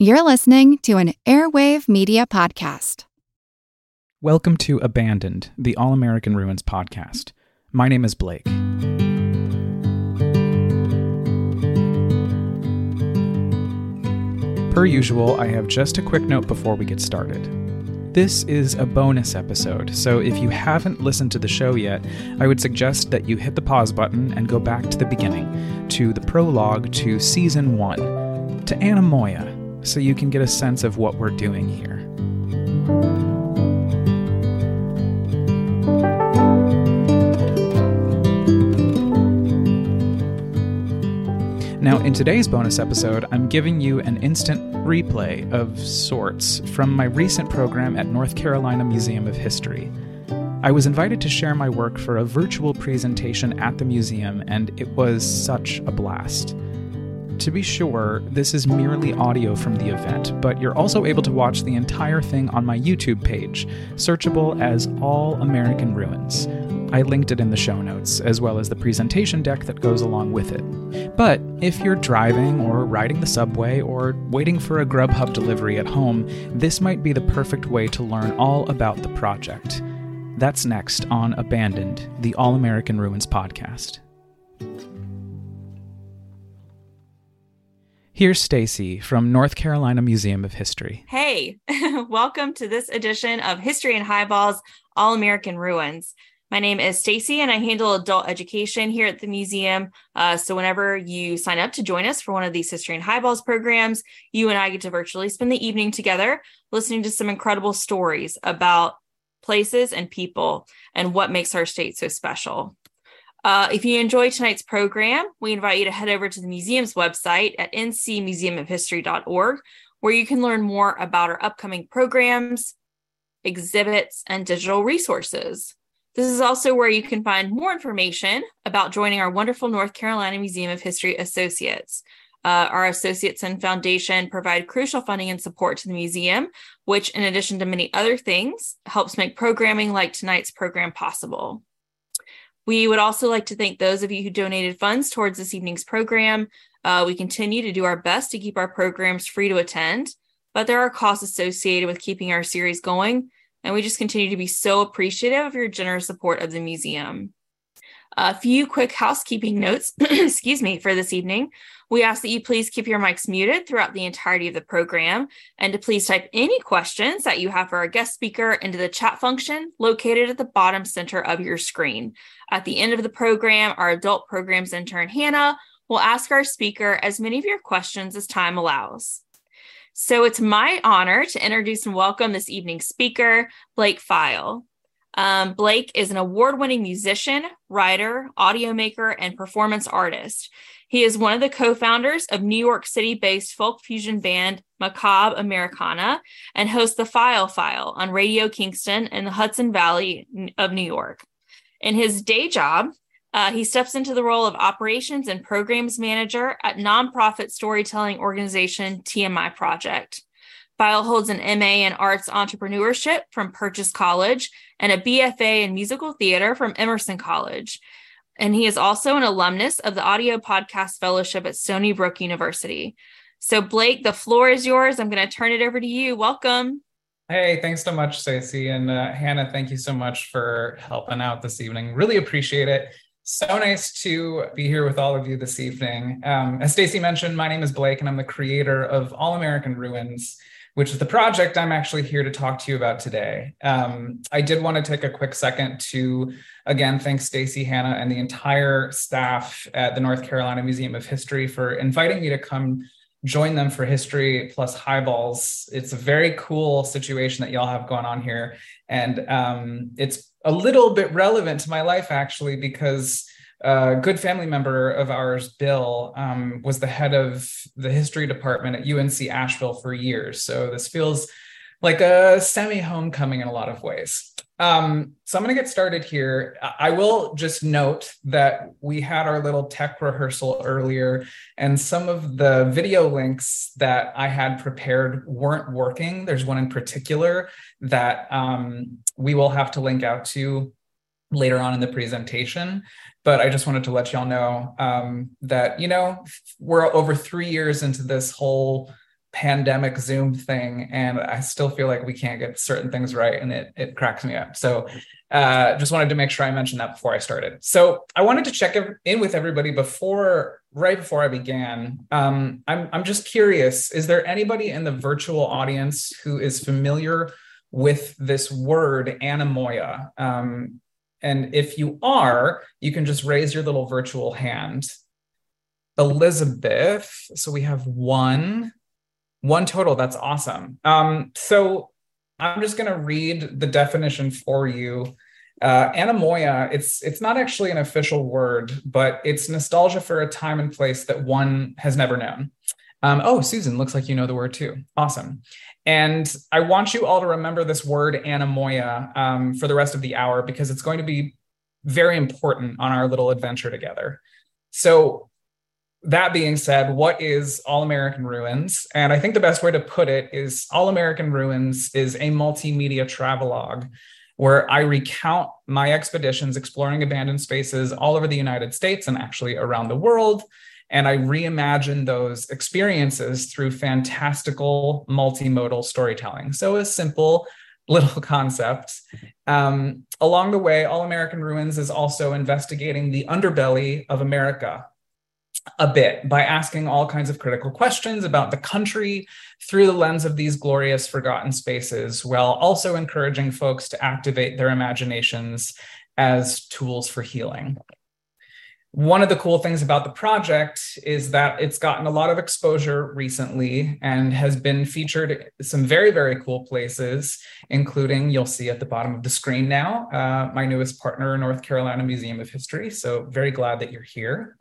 You're listening to an Airwave Media Podcast. Welcome to Abandoned, the All American Ruins podcast. My name is Blake. Per usual, I have just a quick note before we get started. This is a bonus episode, so if you haven't listened to the show yet, I would suggest that you hit the pause button and go back to the beginning, to the prologue to season one, to Anemoia, so you can get a sense of what we're doing here. Now, in today's bonus episode, I'm giving you an instant replay of sorts from my recent program at North Carolina Museum of History. I was invited to share my work for a virtual presentation at the museum, and it was such a blast. To be sure, this is merely audio from the event, but you're also able to watch the entire thing on my YouTube page, searchable as All American Ruins. I linked it in the show notes, as well as the presentation deck that goes along with it. But if you're driving or riding the subway or waiting for a Grubhub delivery at home, this might be the perfect way to learn all about the project. That's next on Abandoned, the All American Ruins podcast. Here's Stacy from North Carolina Museum of History. Hey, welcome to this edition of History and Highballs All American Ruins. My name is Stacy and I handle adult education here at the museum. Uh, so whenever you sign up to join us for one of these History and Highballs programs, you and I get to virtually spend the evening together listening to some incredible stories about places and people and what makes our state so special. Uh, if you enjoy tonight's program, we invite you to head over to the museum's website at ncmuseumofhistory.org, where you can learn more about our upcoming programs, exhibits, and digital resources. This is also where you can find more information about joining our wonderful North Carolina Museum of History associates. Uh, our associates and foundation provide crucial funding and support to the museum, which, in addition to many other things, helps make programming like tonight's program possible. We would also like to thank those of you who donated funds towards this evening's program. Uh, we continue to do our best to keep our programs free to attend, but there are costs associated with keeping our series going, and we just continue to be so appreciative of your generous support of the museum. A few quick housekeeping notes, excuse me, for this evening. We ask that you please keep your mics muted throughout the entirety of the program and to please type any questions that you have for our guest speaker into the chat function located at the bottom center of your screen. At the end of the program, our adult programs intern Hannah will ask our speaker as many of your questions as time allows. So it's my honor to introduce and welcome this evening's speaker, Blake Pfeil. Um, Blake is an award winning musician, writer, audio maker, and performance artist. He is one of the co founders of New York City based folk fusion band Macabre Americana and hosts the Pfeil File on Radio Kingston in the Hudson Valley of New York. In his day job, uh, he steps into the role of operations and programs manager at nonprofit storytelling organization TMI Project. Pfeil holds an MA in Arts Entrepreneurship from Purchase College and a BFA in Musical Theater from Emerson College. And he is also an alumnus of the Audio Podcast Fellowship at Stony Brook University. So, Blake, the floor is yours. I'm going to turn it over to you. Welcome. Hey, thanks so much, Stacey. And uh, Hannah, thank you so much for helping out this evening. Really appreciate it. So nice to be here with all of you this evening. Um, as Stacey mentioned, my name is Blake, and I'm the creator of All American Ruins which is the project I'm actually here to talk to you about today. Um, I did want to take a quick second to, again, thank Stacy, Hannah, and the entire staff at the North Carolina Museum of History for inviting me to come join them for History plus Highballs. It's a very cool situation that y'all have going on here. And um, it's a little bit relevant to my life, actually, because a good family member of ours, Bill, um, was the head of the history department at UNC Asheville for years. So this feels like a semi homecoming in a lot of ways. Um, so I'm going to get started here. I will just note that we had our little tech rehearsal earlier, and some of the video links that I had prepared weren't working. There's one in particular that um, we will have to link out to later on in the presentation but I just wanted to let y'all know um, that you know we're over three years into this whole pandemic Zoom thing, and I still feel like we can't get certain things right, and it it cracks me up. So, uh, just wanted to make sure I mentioned that before I started. So, I wanted to check in with everybody before, right before I began. Um, I'm I'm just curious: is there anybody in the virtual audience who is familiar with this word anemoia? Um, and if you are, you can just raise your little virtual hand. Elizabeth, so we have one. One total. That's awesome. Um, so I'm just going to read the definition for you. Uh, anemoia, it's it's not actually an official word, but it's nostalgia for a time and place that one has never known. Um, oh, Susan, looks like you know the word too. Awesome. And I want you all to remember this word anemoia um, for the rest of the hour because it's going to be very important on our little adventure together. So that being said, what is All American Ruins? And I think the best way to put it is All American Ruins is a multimedia travelogue where I recount my expeditions exploring abandoned spaces all over the United States and actually around the world. And I reimagine those experiences through fantastical multimodal storytelling. So, a simple little concept. Um, along the way, All American Ruins is also investigating the underbelly of America, a bit by asking all kinds of critical questions about the country through the lens of these glorious forgotten spaces, while also encouraging folks to activate their imaginations as tools for healing. One of the cool things about the project is that it's gotten a lot of exposure recently and has been featured some very, very cool places, including you'll see at the bottom of the screen now, uh, my newest partner, North Carolina Museum of History. So, very glad that you're here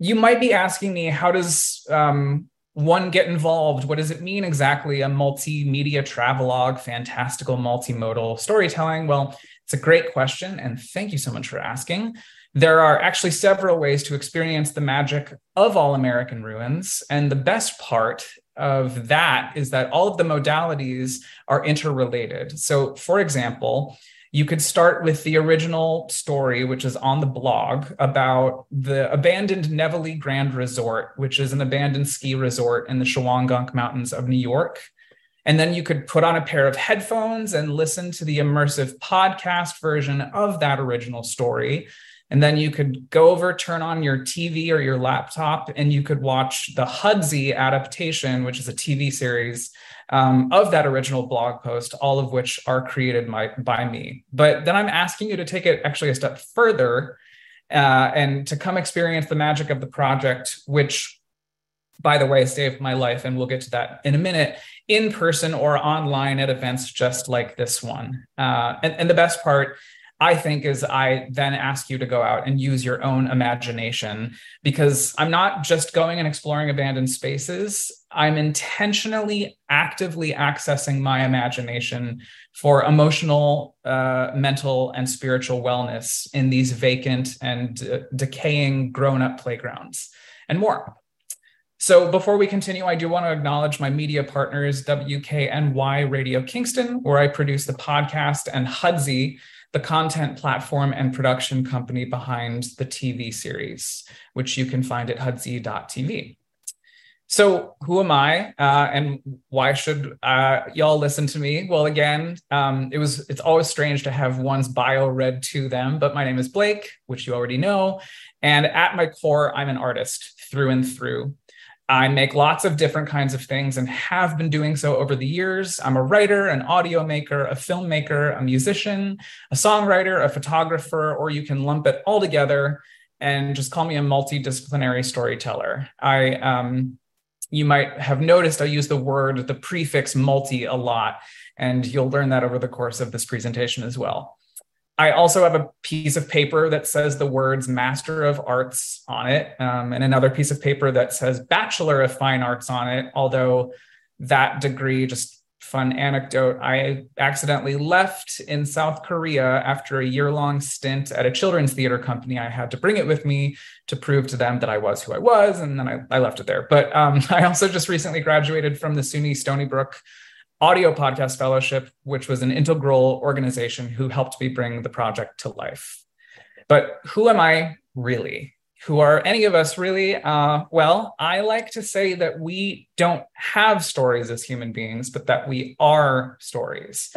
you might be asking me, how does um, one get involved? What does it mean exactly? A multimedia travelogue, fantastical multimodal storytelling? Well, it's a great question, and thank you so much for asking. There are actually several ways to experience the magic of All American Ruins. And the best part of that is that all of the modalities are interrelated. So, for example, you could start with the original story, which is on the blog about the abandoned Nevele Grand Resort, which is an abandoned ski resort in the Shawangunk Mountains of New York. And then you could put on a pair of headphones and listen to the immersive podcast version of that original story. And then you could go over, turn on your TV or your laptop, and you could watch the Hudsy adaptation, which is a TV series um, of that original blog post, all of which are created by, me. But then I'm asking you to take it actually a step further uh, and to come experience the magic of the project, which by the way, saved my life. And we'll get to that in a minute, in person or online at events just like this one. Uh, and, and the best part I think is I then ask you to go out and use your own imagination because I'm not just going and exploring abandoned spaces. I'm intentionally actively accessing my imagination for emotional, uh, mental, and spiritual wellness in these vacant and uh, decaying grown up playgrounds and more. So before we continue, I do want to acknowledge my media partners, WKNY Radio Kingston, where I produce the podcast, and Hudsy, the content platform and production company behind the TV series, which you can find at hudsy.tv. So, who am I, uh, and why should uh, y'all listen to me? Well, again, um, it was it's always strange to have one's bio read to them, but my name is Blake, which you already know, and at my core, I'm an artist through and through. I make lots of different kinds of things and have been doing so over the years. I'm a writer, an audio maker, a filmmaker, a musician, a songwriter, a photographer, or you can lump it all together and just call me a multidisciplinary storyteller. I um, you might have noticed I use the word, the prefix multi a lot, and you'll learn that over the course of this presentation as well. I also have a piece of paper that says the words Master of Arts on it, um, and another piece of paper that says Bachelor of Fine Arts on it. Although that degree, just fun anecdote, I accidentally left in South Korea after a year long stint at a children's theater company. I had to bring it with me to prove to them that I was who I was, and then I, I left it there. But um, I also just recently graduated from the SUNY Stony Brook Audio Podcast Fellowship, which was an integral organization who helped me bring the project to life. But who am I really? who are any of us really? Uh, well, I like to say that we don't have stories as human beings, but that we are stories.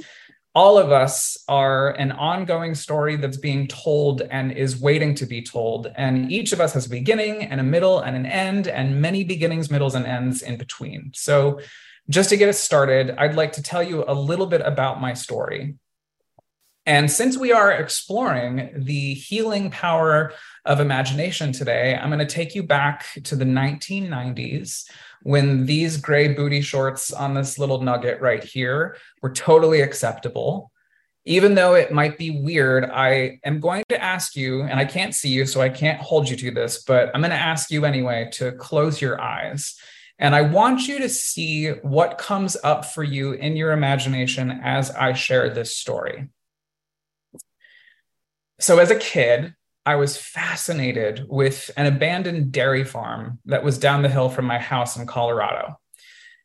All of us are an ongoing story that's being told and is waiting to be told. And each of us has a beginning and a middle and an end, and many beginnings, middles, and ends in between. So, just to get us started, I'd like to tell you a little bit about my story. And since we are exploring the healing power of imagination today, I'm going to take you back to the 1990s when these gray booty shorts on this little nugget right here were totally acceptable. Even though it might be weird, I am going to ask you, and I can't see you, so I can't hold you to this, but I'm going to ask you anyway to close your eyes. And I want you to see what comes up for you in your imagination as I share this story. So, as a kid, I was fascinated with an abandoned dairy farm that was down the hill from my house in Colorado.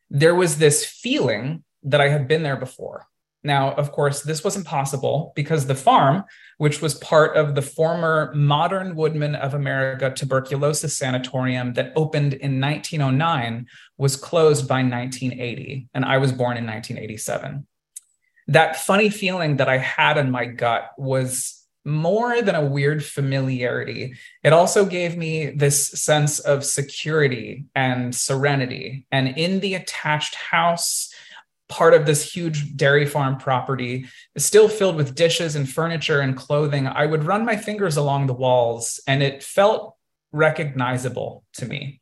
There was this feeling that I had been there before. Now, of course, this wasn't possible because the farm, which was part of the former Modern Woodmen of America tuberculosis sanatorium that opened in 1909, was closed by 1980, and I was born in 1987. That funny feeling that I had in my gut was more than a weird familiarity, it also gave me this sense of security and serenity. And in the attached house, part of this huge dairy farm property is still filled with dishes and furniture and clothing. I would run my fingers along the walls and it felt recognizable to me.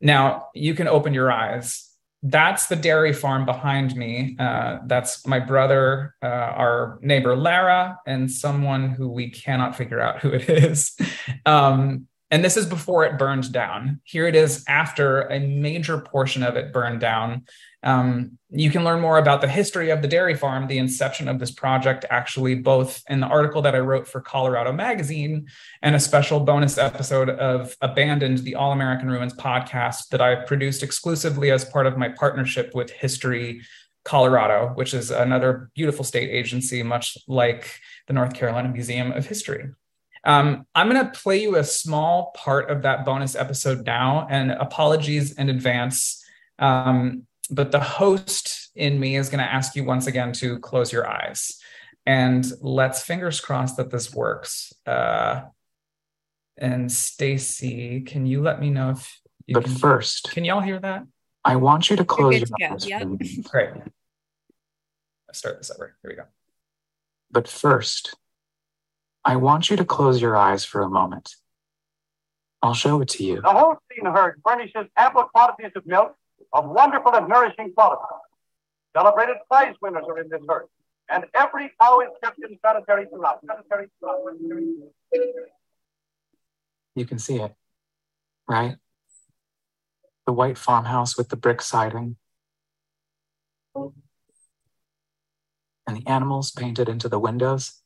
Now, you can open your eyes that's the dairy farm behind me. Uh, that's my brother, uh, our neighbor Lara, and someone who we cannot figure out who it is. Um, and this is before it burned down. Here it is after a major portion of it burned down. Um, you can learn more about the history of the dairy farm, the inception of this project, actually, both in the article that I wrote for Colorado Magazine and a special bonus episode of Abandoned, the All American Ruins podcast that I produced exclusively as part of my partnership with History Colorado, which is another beautiful state agency, much like the North Carolina Museum of History. Um, I'm going to play you a small part of that bonus episode now, and apologies in advance. Um, but the host in me is going to ask you once again to close your eyes. And let's fingers crossed that this works. Uh, and stacy can you let me know if you but can, first can y'all hear that? I want you to close your eyes yep. great. Let's start this over. Here we go. But first i want you to close your eyes for a moment. I'll show it to you. The Holstein herd furnishes ample quantities of milk of wonderful and nourishing quality. Celebrated prize winners are in this herd, and every cow is kept in sanitary Sanitary You can see it, right? The white farmhouse with the brick siding. And the animals painted into the windows.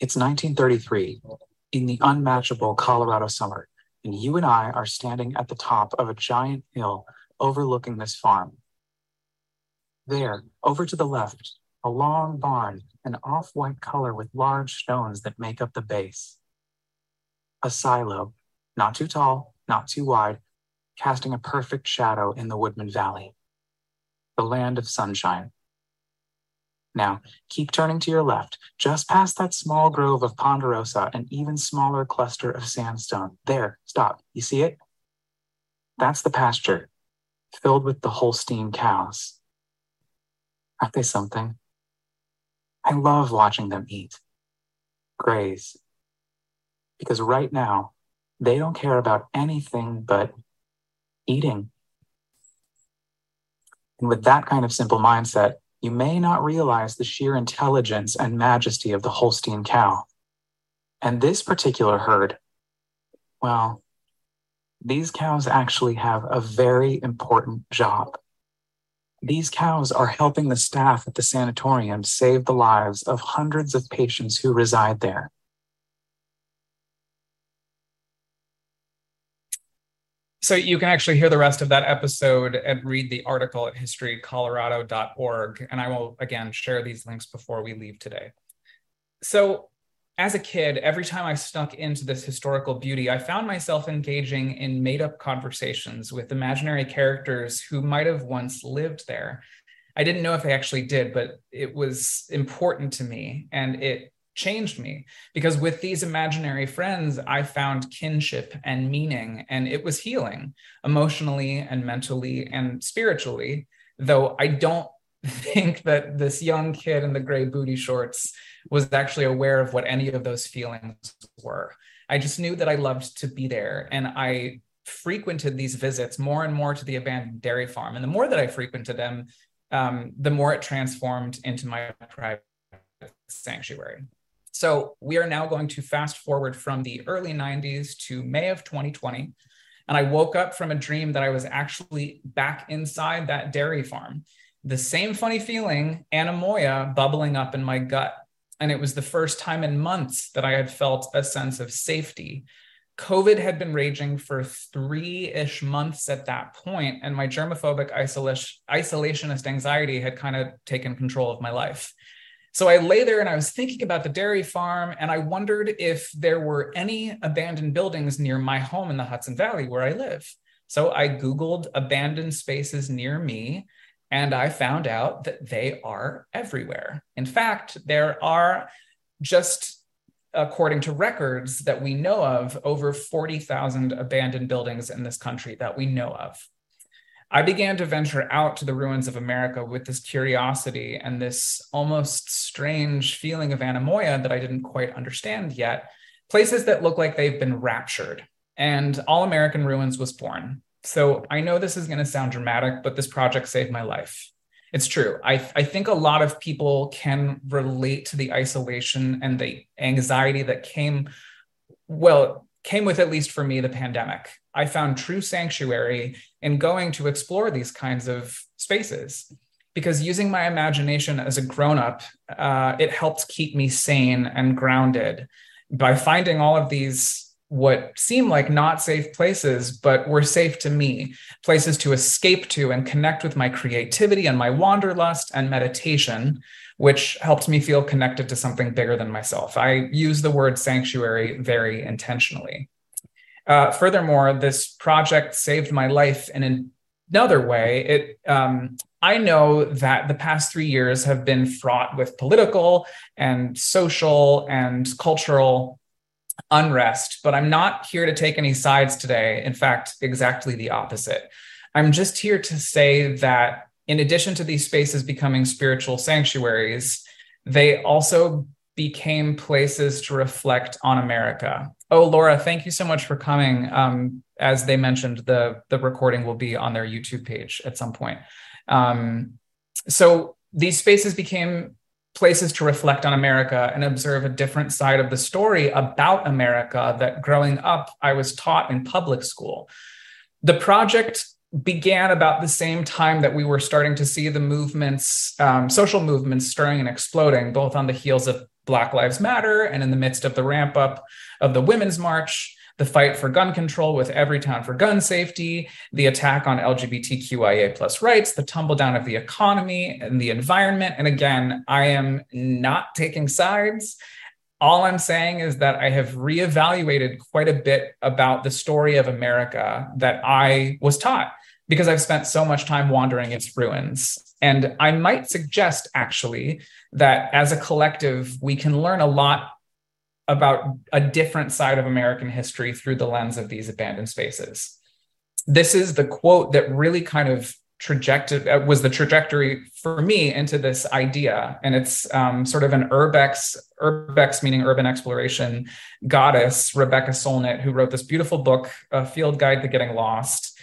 It's 1933 in the unmatchable Colorado summer, and you and I are standing at the top of a giant hill overlooking this farm. There, over to the left, a long barn, an off white color with large stones that make up the base. A silo, not too tall, not too wide, casting a perfect shadow in the Woodmen Valley. The land of sunshine. Now, keep turning to your left, just past that small grove of ponderosa, an even smaller cluster of sandstone. There, stop. You see it? That's the pasture, filled with the Holstein cows. Aren't they something? I love watching them eat, graze, because right now they don't care about anything but eating. And with that kind of simple mindset, you may not realize the sheer intelligence and majesty of the Holstein cow. And this particular herd, well, these cows actually have a very important job. These cows are helping the staff at the sanatorium save the lives of hundreds of patients who reside there. So you can actually hear the rest of that episode and read the article at historycolorado.org. And I will again share these links before we leave today. So as a kid, every time I snuck into this historical beauty, I found myself engaging in made up conversations with imaginary characters who might have once lived there. I didn't know if they actually did, but it was important to me and it changed me because with these imaginary friends, I found kinship and meaning, and it was healing emotionally and mentally and spiritually. Though I don't think that this young kid in the gray booty shorts was actually aware of what any of those feelings were. I just knew that I loved to be there and I frequented these visits more and more to the abandoned dairy farm. And the more that I frequented them, um, the more it transformed into my private sanctuary. So we are now going to fast forward from the early 90s to May of 2020. And I woke up from a dream that I was actually back inside that dairy farm. The same funny feeling, anemoia, bubbling up in my gut and it was the first time in months that I had felt a sense of safety. COVID had been raging for three ish months at that point, and my germophobic isolationist anxiety had kind of taken control of my life. So I lay there and I was thinking about the dairy farm, and I wondered if there were any abandoned buildings near my home in the Hudson Valley where I live. So I Googled abandoned spaces near me and I found out that they are everywhere. In fact, there are just according to records that we know of, over 40,000 abandoned buildings in this country that we know of. I began to venture out to the ruins of America with this curiosity and this almost strange feeling of anemoia that I didn't quite understand yet. Places that look like they've been raptured. And All American Ruins was born. So I know this is going to sound dramatic, but this project saved my life. It's true. I, I think a lot of people can relate to the isolation and the anxiety that came, well, came with, at least for me, the pandemic. I found true sanctuary in going to explore these kinds of spaces because using my imagination as a grown up, uh, it helped keep me sane and grounded by finding all of these what seem like not safe places, but were safe to me, places to escape to and connect with my creativity and my wanderlust and meditation, which helped me feel connected to something bigger than myself. I use the word sanctuary very intentionally. Uh, furthermore, this project saved my life in another way. It um, I know that the past three years have been fraught with political and social and cultural unrest, but I'm not here to take any sides today. In fact, exactly the opposite. I'm just here to say that in addition to these spaces becoming spiritual sanctuaries, they also became places to reflect on America. Oh, Laura, thank you so much for coming. Um, as they mentioned, the, the recording will be on their YouTube page at some point. Um, so these spaces became places to reflect on America and observe a different side of the story about America that growing up I was taught in public school. The project began about the same time that we were starting to see the movements, um, social movements stirring and exploding, both on the heels of Black Lives Matter and in the midst of the ramp up of the Women's March the fight for gun control with Everytown for gun safety, the attack on LGBTQIA plus rights, the tumble down of the economy and the environment. And again, I am not taking sides. All I'm saying is that I have reevaluated quite a bit about the story of America that I was taught because I've spent so much time wandering its ruins. And I might suggest actually that as a collective, we can learn a lot about a different side of American history through the lens of these abandoned spaces. This is the quote that really kind of trajectory uh, was the trajectory for me into this idea and it's um, sort of an urbex urbex meaning urban exploration goddess rebecca solnit who wrote this beautiful book a field guide to getting lost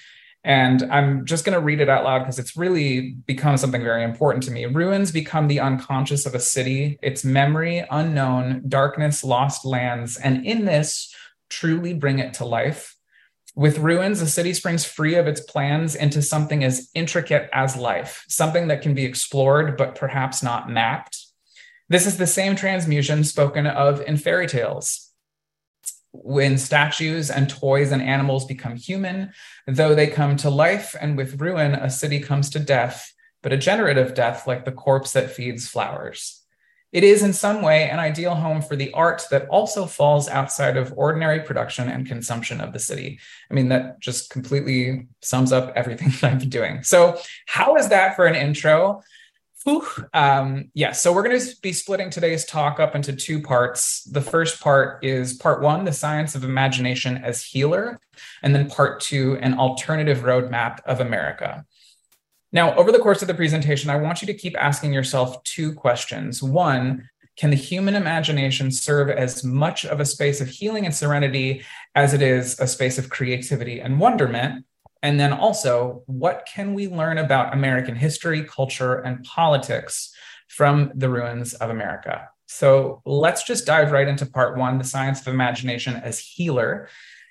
and I'm just going to read it out loud because it's really become something very important to me. Ruins become the unconscious of a city, its memory unknown, darkness, lost lands, and in this, truly bring it to life. With ruins, a city springs free of its plans into something as intricate as life, something that can be explored but perhaps not mapped. This is the same transmutation spoken of in fairy tales when statues and toys and animals become human, though they come to life, and with ruin, a city comes to death, but a generative death like the corpse that feeds flowers. It is in some way an ideal home for the art that also falls outside of ordinary production and consumption of the city. I mean, that just completely sums up everything that I've been doing. So, how is that for an intro? Um, yeah, so we're going to be splitting today's talk up into two parts. The first part is part one, the science of imagination as healer, and then part two, an alternative roadmap of America. Now, over the course of the presentation, I want you to keep asking yourself two questions. One, can the human imagination serve as much of a space of healing and serenity as it is a space of creativity and wonderment? And then also, what can we learn about American history, culture, and politics from the ruins of America? So let's just dive right into part one the science of imagination as healer.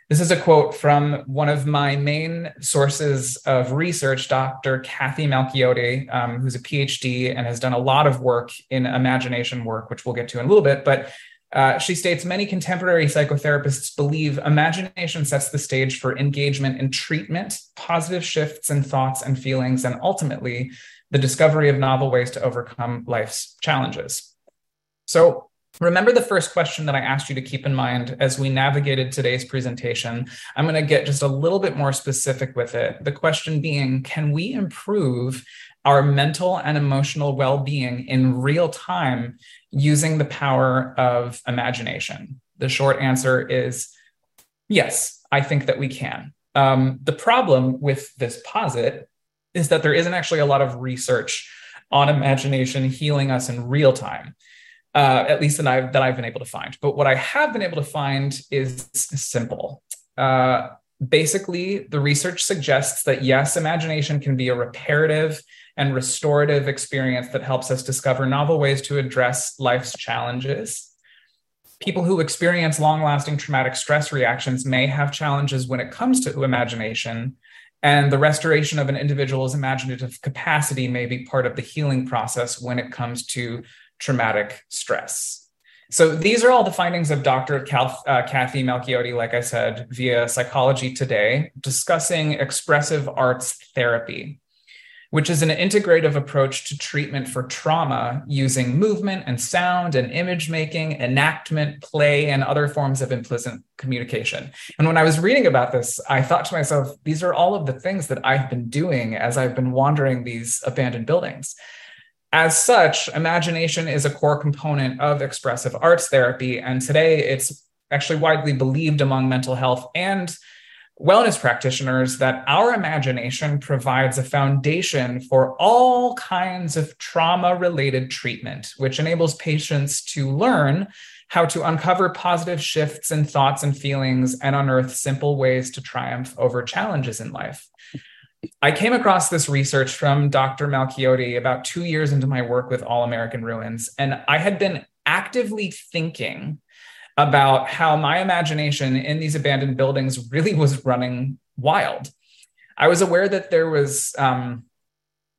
This is a quote from one of my main sources of research, Dr. Kathy Malchiodi, um, who's a PhD and has done a lot of work in imagination work, which we'll get to in a little bit. But uh, she states many contemporary psychotherapists believe imagination sets the stage for engagement in treatment, positive shifts in thoughts and feelings, and ultimately the discovery of novel ways to overcome life's challenges. So, remember the first question that I asked you to keep in mind as we navigated today's presentation. I'm going to get just a little bit more specific with it. The question being Can we improve our mental and emotional well being in real time using the power of imagination? The short answer is yes, I think that we can. Um, the problem with this posit is that there isn't actually a lot of research on imagination healing us in real time. Uh, at least that I've that I've been able to find. But what I have been able to find is simple. Uh, basically, the research suggests that yes, imagination can be a reparative and restorative experience that helps us discover novel ways to address life's challenges. People who experience long lasting traumatic stress reactions may have challenges when it comes to imagination, and the restoration of an individual's imaginative capacity may be part of the healing process when it comes to traumatic stress. So these are all the findings of Dr. Cal- uh, Kathy Malchiodi, like I said, via Psychology Today, discussing expressive arts therapy which is an integrative approach to treatment for trauma using movement and sound and image making, enactment, play, and other forms of implicit communication. And when I was reading about this, I thought to myself, these are all of the things that I've been doing as I've been wandering these abandoned buildings. As such, imagination is a core component of expressive arts therapy. And today it's actually widely believed among mental health and wellness practitioners that our imagination provides a foundation for all kinds of trauma related treatment, which enables patients to learn how to uncover positive shifts in thoughts and feelings and unearth simple ways to triumph over challenges in life. I came across this research from Dr. Malchiodi about two years into my work with All American Ruins, and I had been actively thinking about how my imagination in these abandoned buildings really was running wild. I was aware that there was um,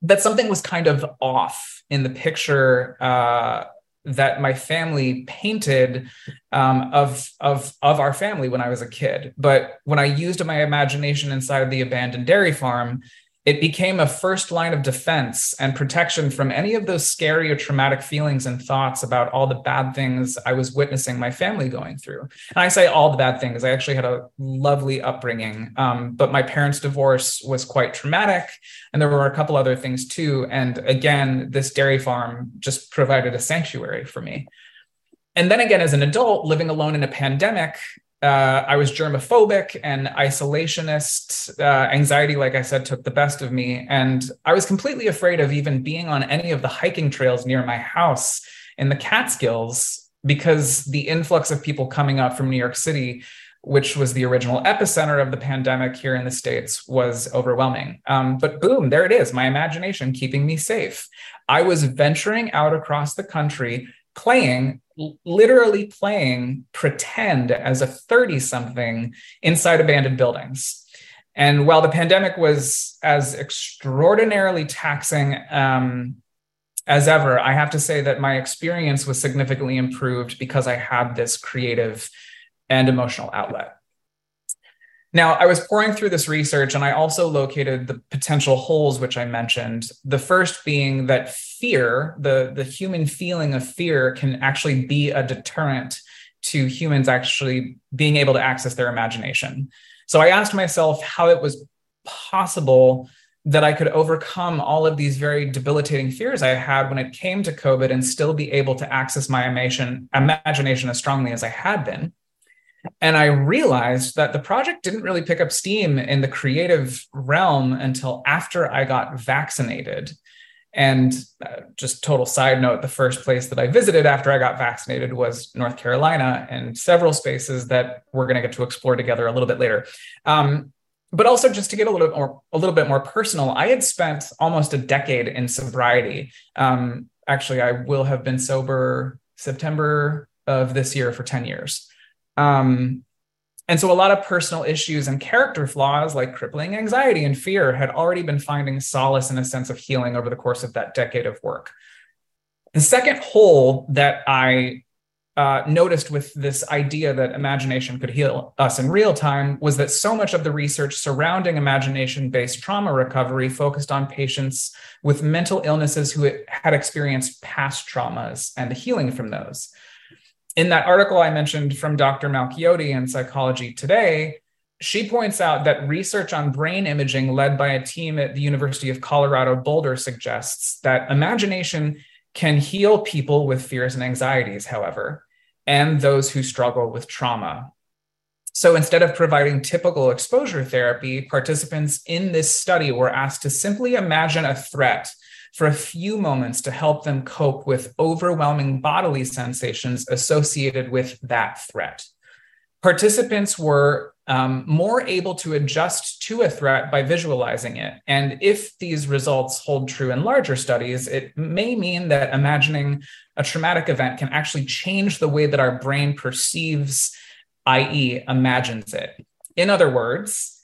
that something was kind of off in the picture uh, that my family painted um, of of of our family when I was a kid. But when I used my imagination inside the abandoned dairy farm, it became a first line of defense and protection from any of those scary or traumatic feelings and thoughts about all the bad things I was witnessing my family going through. And I say all the bad things. I actually had a lovely upbringing, um, but my parents' divorce was quite traumatic. And there were a couple other things too. And again, this dairy farm just provided a sanctuary for me. And then again, as an adult living alone in a pandemic, uh, I was germophobic and isolationist. Uh, anxiety, like I said, took the best of me. And I was completely afraid of even being on any of the hiking trails near my house in the Catskills because the influx of people coming up from New York City, which was the original epicenter of the pandemic here in the States, was overwhelming. Um, but boom, there it is my imagination keeping me safe. I was venturing out across the country playing literally playing pretend as a 30 something inside abandoned buildings. And while the pandemic was as extraordinarily taxing um, as ever, I have to say that my experience was significantly improved because I had this creative and emotional outlet. Now, I was pouring through this research and I also located the potential holes which I mentioned. The first being that fear, the, the human feeling of fear, can actually be a deterrent to humans actually being able to access their imagination. So I asked myself how it was possible that I could overcome all of these very debilitating fears I had when it came to COVID and still be able to access my imagination, imagination as strongly as I had been. And I realized that the project didn't really pick up steam in the creative realm until after I got vaccinated. And uh, just total side note the first place that I visited after I got vaccinated was North Carolina and several spaces that we're going to get to explore together a little bit later. Um, but also just to get a little bit more a little bit more personal i had spent almost a decade in sobriety um, actually i will have been sober september of this year for 10 years um, and so a lot of personal issues and character flaws like crippling anxiety and fear had already been finding solace in a sense of healing over the course of that decade of work the second hole that i uh, noticed with this idea that imagination could heal us in real time was that so much of the research surrounding imagination based trauma recovery focused on patients with mental illnesses who had experienced past traumas and the healing from those. In that article I mentioned from Dr. Malchiodi in Psychology Today, she points out that research on brain imaging led by a team at the University of Colorado Boulder suggests that imagination can heal people with fears and anxieties, however, and those who struggle with trauma. So instead of providing typical exposure therapy, participants in this study were asked to simply imagine a threat for a few moments to help them cope with overwhelming bodily sensations associated with that threat. Participants were um, more able to adjust to a threat by visualizing it. And if these results hold true in larger studies, it may mean that imagining a traumatic event can actually change the way that our brain perceives, i.e., imagines it. In other words,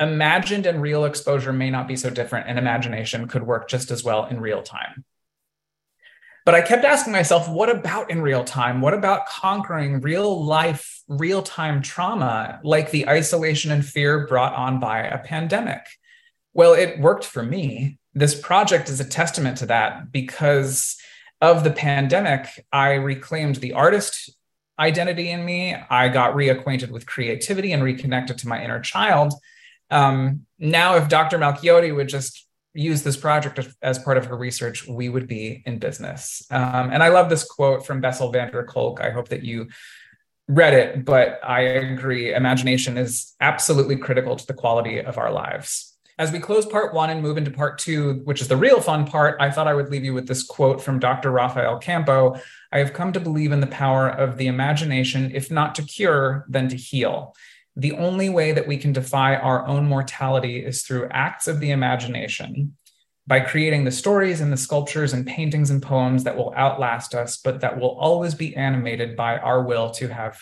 imagined and real exposure may not be so different, and imagination could work just as well in real time. But I kept asking myself, what about in real time? What about conquering real life, real time trauma like the isolation and fear brought on by a pandemic? Well, it worked for me. This project is a testament to that because of the pandemic, I reclaimed the artist identity in me. I got reacquainted with creativity and reconnected to my inner child. Um, now, if Dr. Malchiodi would just use this project as part of her research, we would be in business. Um, and I love this quote from Bessel van der Kolk. I hope that you read it, but I agree. Imagination is absolutely critical to the quality of our lives. As we close part one and move into part two, which is the real fun part, I thought I would leave you with this quote from Dr. Rafael Campo I have come to believe in the power of the imagination, if not to cure, then to heal. The only way that we can defy our own mortality is through acts of the imagination, by creating the stories and the sculptures and paintings and poems that will outlast us, but that will always be animated by our will to have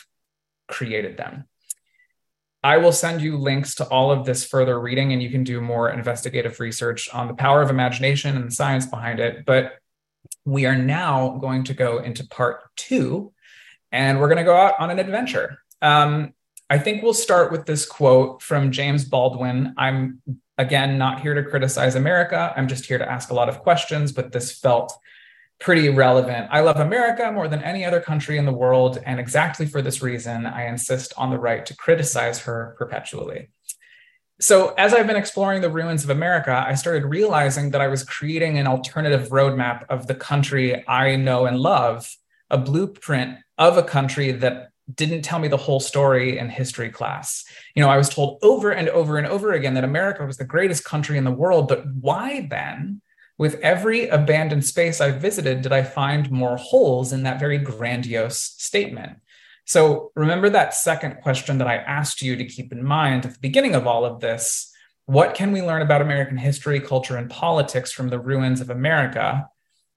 created them. I will send you links to all of this further reading, and you can do more investigative research on the power of imagination and the science behind it. But we are now going to go into part two, and we're going to go out on an adventure. Um, I think we'll start with this quote from James Baldwin. I'm, again, not here to criticize America. I'm just here to ask a lot of questions, but this felt pretty relevant. I love America more than any other country in the world. And exactly for this reason, I insist on the right to criticize her perpetually. So, as I've been exploring the ruins of America, I started realizing that I was creating an alternative roadmap of the country I know and love, a blueprint of a country that didn't tell me the whole story in history class. You know, I was told over and over and over again that America was the greatest country in the world, but why then, with every abandoned space I visited, did I find more holes in that very grandiose statement? So remember that second question that I asked you to keep in mind at the beginning of all of this. What can we learn about American history, culture, and politics from the ruins of America?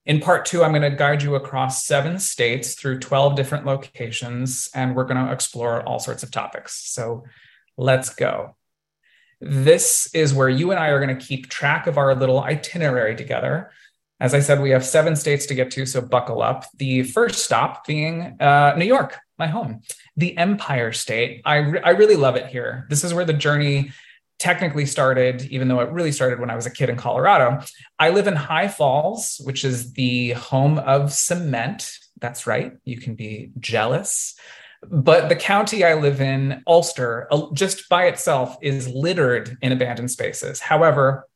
In part two, I'm going to guide you across seven states through 12 different locations, and we're going to explore all sorts of topics. So let's go. This is where you and I are going to keep track of our little itinerary together. As I said, we have seven states to get to, so buckle up. The first stop being uh, New York, my home, the Empire State. I, re- I really love it here. This is where the journey technically started, even though it really started when I was a kid in Colorado. I live in High Falls, which is the home of cement. That's right. You can be jealous. But the county I live in, Ulster, uh, just by itself is littered in abandoned spaces. However,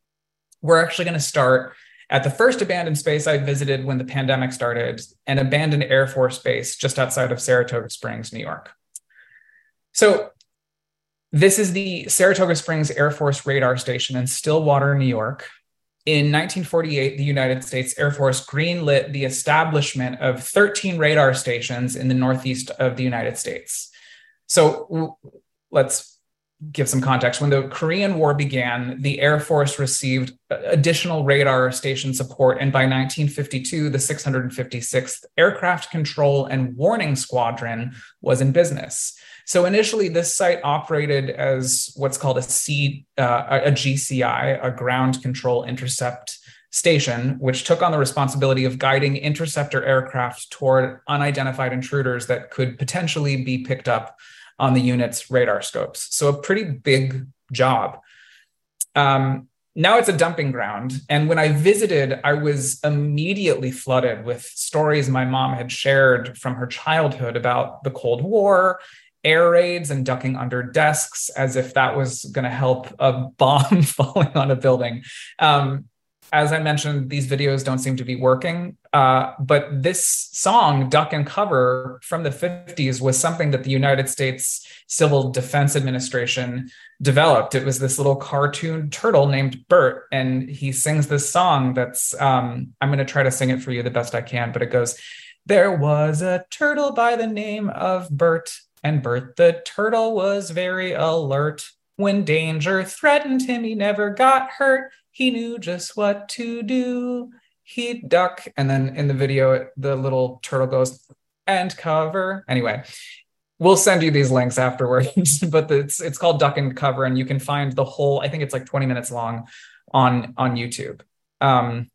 we're actually going to start at the first abandoned space I visited when the pandemic started, an abandoned Air Force base just outside of Saratoga Springs, New York. So, this is the Saratoga Springs Air Force radar station in Stillwater, New York. In 1948, the United States Air Force greenlit the establishment of 13 radar stations in the northeast of the United States. So let's give some context. When the Korean War began, the Air Force received additional radar station support. And by 1952, the 656th Aircraft Control and Warning Squadron was in business. So initially, this site operated as what's called a C, uh, a GCI, a ground control intercept station, which took on the responsibility of guiding interceptor aircraft toward unidentified intruders that could potentially be picked up on the unit's radar scopes. So a pretty big job. Um, now it's a dumping ground. And when I visited, I was immediately flooded with stories my mom had shared from her childhood about the Cold War, air raids, and ducking under desks as if that was going to help a bomb falling on a building. Um, as I mentioned, these videos don't seem to be working. Uh, but this song, Duck and Cover from the 50s, was something that the United States Civil Defense Administration developed. It was this little cartoon turtle named Bert, and he sings this song that's, um, I'm going to try to sing it for you the best I can, but it goes, There was a turtle by the name of Bert, and Bert the turtle was very alert. When danger threatened him, he never got hurt. He knew just what to do. He'd duck. And then in the video, the little turtle goes, and cover. Anyway, we'll send you these links afterwards, but it's it's called Duck and Cover, and you can find the whole, I think it's like 20 minutes long on on YouTube. Um,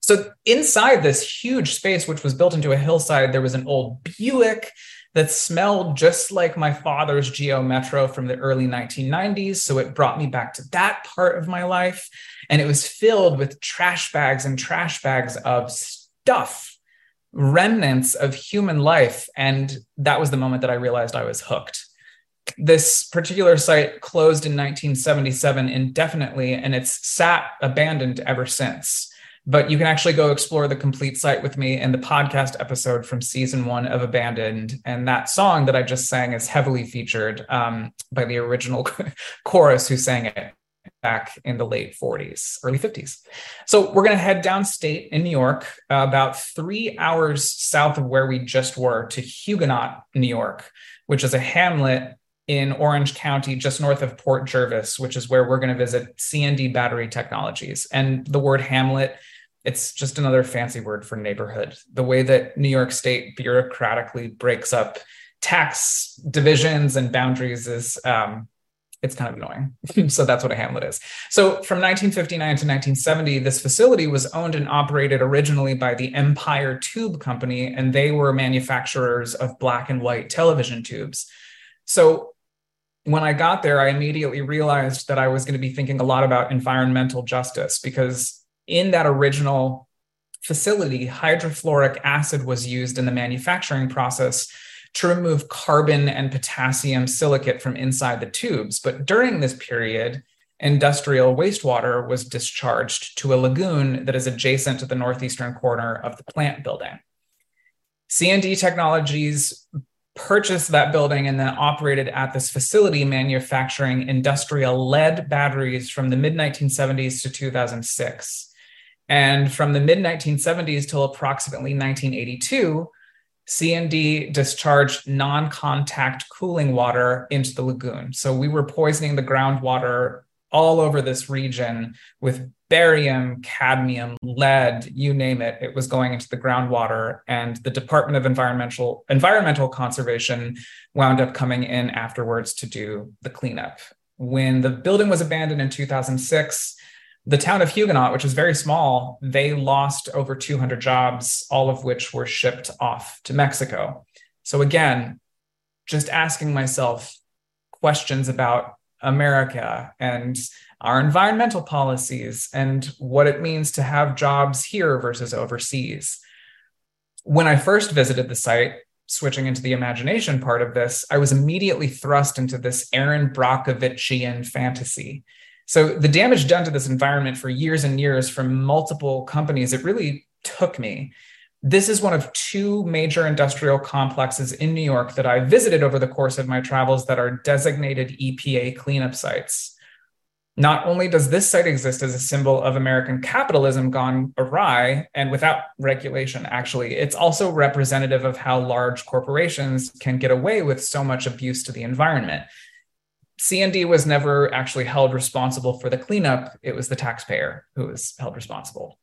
so inside this huge space, which was built into a hillside, there was an old Buick that smelled just like my father's Geo Metro from the early 1990s. So it brought me back to that part of my life. And it was filled with trash bags and trash bags of stuff, remnants of human life. And that was the moment that I realized I was hooked. This particular site closed in 1977 indefinitely, and it's sat abandoned ever since but you can actually go explore the complete site with me in the podcast episode from season one of Abandoned. And that song that I just sang is heavily featured um, by the original chorus who sang it back in the late 40s, early 50s. So we're going to head downstate in New York, uh, about three hours south of where we just were, to Huguenot, New York, which is a hamlet in Orange County, just north of Port Jervis, which is where we're going to visit C&D Battery Technologies. And the word hamlet it's just another fancy word for neighborhood. The way that New York State bureaucratically breaks up tax divisions and boundaries is um, it's kind of annoying. so that's what a hamlet is. So from 1959 to 1970, this facility was owned and operated originally by the Empire Tube Company, and they were manufacturers of black and white television tubes. So when I got there, I immediately realized that I was going to be thinking a lot about environmental justice because in that original facility, hydrofluoric acid was used in the manufacturing process to remove carbon and potassium silicate from inside the tubes. But during this period, industrial wastewater was discharged to a lagoon that is adjacent to the northeastern corner of the plant building. C&D Technologies purchased that building and then operated at this facility manufacturing industrial lead batteries from the mid 1970s to 2006. And from the mid 1970s till approximately 1982, C&D discharged non contact cooling water into the lagoon. So we were poisoning the groundwater all over this region with barium, cadmium, lead, you name it. It was going into the groundwater. And the Department of Environmental, Environmental Conservation wound up coming in afterwards to do the cleanup. When the building was abandoned in 2006, the town of Huguenot, which is very small, they lost over 200 jobs, all of which were shipped off to Mexico. So again, just asking myself questions about America and our environmental policies and what it means to have jobs here versus overseas. When I first visited the site, switching into the imagination part of this, I was immediately thrust into this Erin Brockovichian fantasy. So the damage done to this environment for years and years from multiple companies, it really took me. This is one of two major industrial complexes in New York that I visited over the course of my travels that are designated EPA cleanup sites. Not only does this site exist as a symbol of American capitalism gone awry and without regulation, actually, it's also representative of how large corporations can get away with so much abuse to the environment. C&D was never actually held responsible for the cleanup, it was the taxpayer who was held responsible.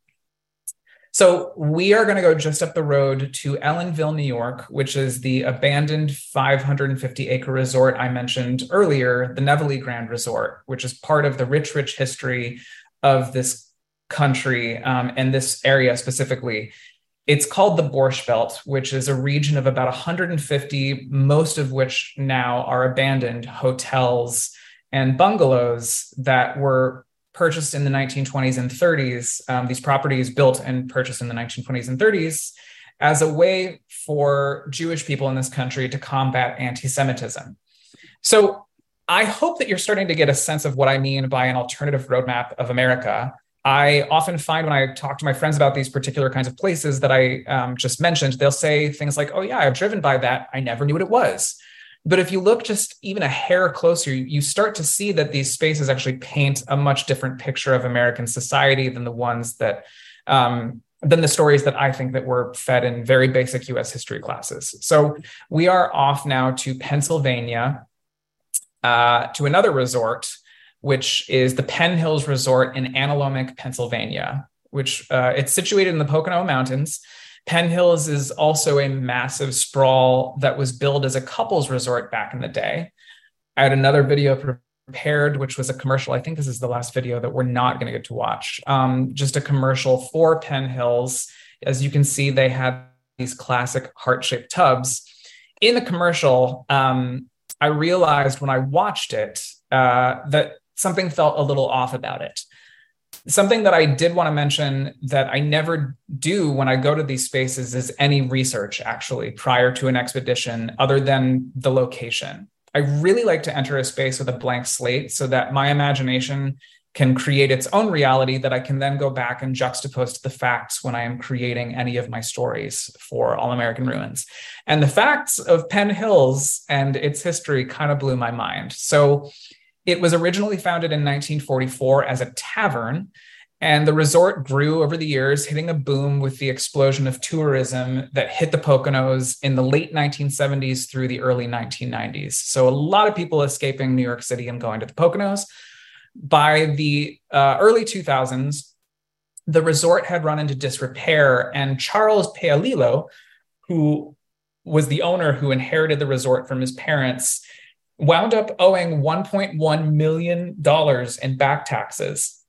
So we are going to go just up the road to Ellenville, New York, which is the abandoned 550 acre resort I mentioned earlier, the Nevele Grand Resort, which is part of the rich, rich history of this country um, and this area specifically. It's called the Borscht Belt, which is a region of about 150, most of which now are abandoned hotels and bungalows that were purchased in the 1920s and 30s, um, these properties built and purchased in the 1920s and 30s, as a way for Jewish people in this country to combat anti Semitism. So I hope that you're starting to get a sense of what I mean by an alternative roadmap of America. I often find when I talk to my friends about these particular kinds of places that I um, just mentioned, they'll say things like, Oh, yeah, I've driven by that. I never knew what it was. But if you look just even a hair closer, you start to see that these spaces actually paint a much different picture of American society than the ones that um, than the stories that I think that were fed in very basic US history classes. So we are off now to Pennsylvania, uh, to another resort, which is the Penn Hills Resort in Analomink, Pennsylvania, which uh, it's situated in the Pocono Mountains. Penn Hills is also a massive sprawl that was billed as a couples resort back in the day. I had another video prepared, which was a commercial. I think this is the last video that we're not going to get to watch. Um, just a commercial for Penn Hills. As you can see, they had these classic heart shaped tubs. In the commercial, um, I realized when I watched it uh, that something felt a little off about it something that I did want to mention that I never do when I go to these spaces is any research actually prior to an expedition other than the location. I really like to enter a space with a blank slate so that my imagination can create its own reality that I can then go back and juxtapose to the facts when I am creating any of my stories for All American Ruins. And the facts of Penn Hills and its history kind of blew my mind. So it was originally founded in 1944 as a tavern, and the resort grew over the years, hitting a boom with the explosion of tourism that hit the Poconos in the late 1970s through the early 1990s. So, a lot of people escaping New York City and going to the Poconos. By the uh, early 2000s, the resort had run into disrepair, and Charles Paolillo, who was the owner who inherited the resort from his parents, wound up owing $1.1 million in back taxes,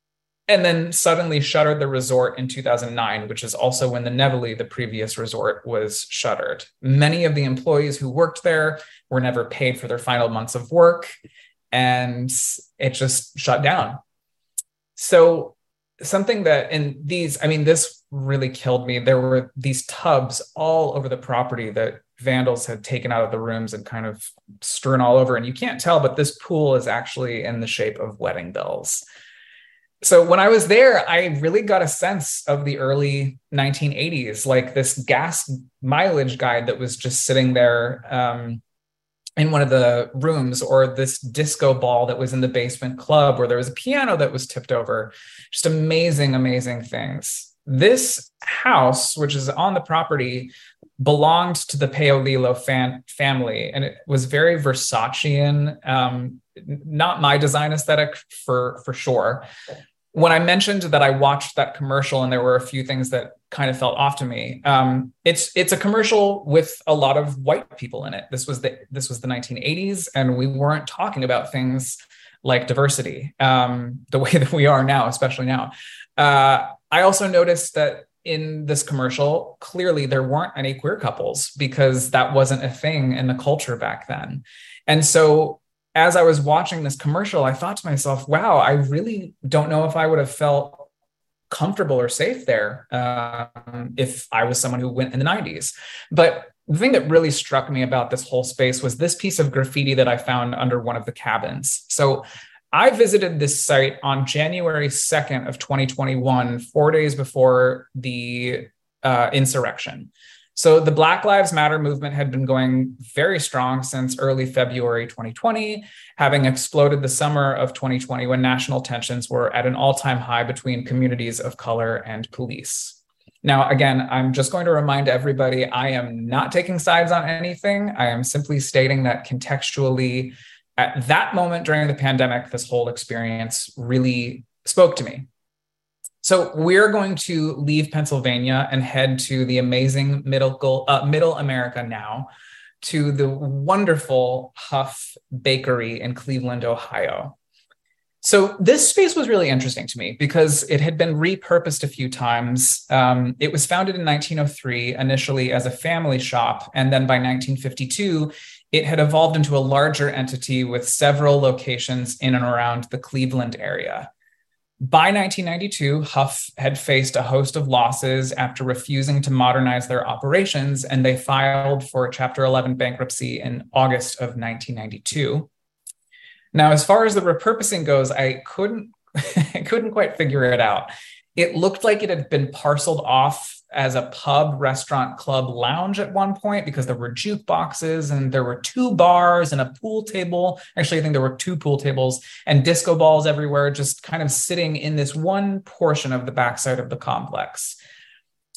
and then suddenly shuttered the resort in 2009, which is also when the Nevele, the previous resort, was shuttered. Many of the employees who worked there were never paid for their final months of work, and it just shut down. So, something that in these, I mean, this really killed me. There were these tubs all over the property that vandals had taken out of the rooms and kind of strewn all over. And you can't tell, but this pool is actually in the shape of wedding bells. So when I was there, I really got a sense of the early 1980s, like this gas mileage guide that was just sitting there um, in one of the rooms, or this disco ball that was in the basement club, where there was a piano that was tipped over. Just amazing, amazing things. This house, which is on the property, belonged to the Paolillo fan, family, and it was very Versacean. Um, not my design aesthetic for for sure. When I mentioned that I watched that commercial and there were a few things that kind of felt off to me, um, it's it's a commercial with a lot of white people in it. This was the this was the 1980s, and we weren't talking about things like diversity um, the way that we are now, especially now. Uh, I also noticed that in this commercial, clearly there weren't any queer couples because that wasn't a thing in the culture back then. And so as I was watching this commercial, I thought to myself, wow, I really don't know if I would have felt comfortable or safe there um, if I was someone who went in the 90s. But the thing that really struck me about this whole space was this piece of graffiti that I found under one of the cabins. So I visited this site on January 2nd of 2021, four days before the uh, insurrection. So the Black Lives Matter movement had been going very strong since early February 2020, having exploded the summer of 2020 when national tensions were at an all time high between communities of color and police. Now, again, I'm just going to remind everybody I am not taking sides on anything. I am simply stating that contextually, at that moment during the pandemic, this whole experience really spoke to me. So we're going to leave Pennsylvania and head to the amazing middle, uh, middle America now, to the wonderful Huff Bakery in Cleveland, Ohio. So this space was really interesting to me because it had been repurposed a few times. Um, it was founded in 1903 initially as a family shop, and then by 1952, it had evolved into a larger entity with several locations in and around the Cleveland area. By 1992, Huff had faced a host of losses after refusing to modernize their operations, and they filed for Chapter 11 bankruptcy in August of 1992. Now, as far as the repurposing goes, I couldn't I couldn't quite figure it out. It looked like it had been parceled off as a pub, restaurant, club, lounge at one point because there were jukeboxes and there were two bars and a pool table. Actually, I think there were two pool tables and disco balls everywhere, just kind of sitting in this one portion of the backside of the complex.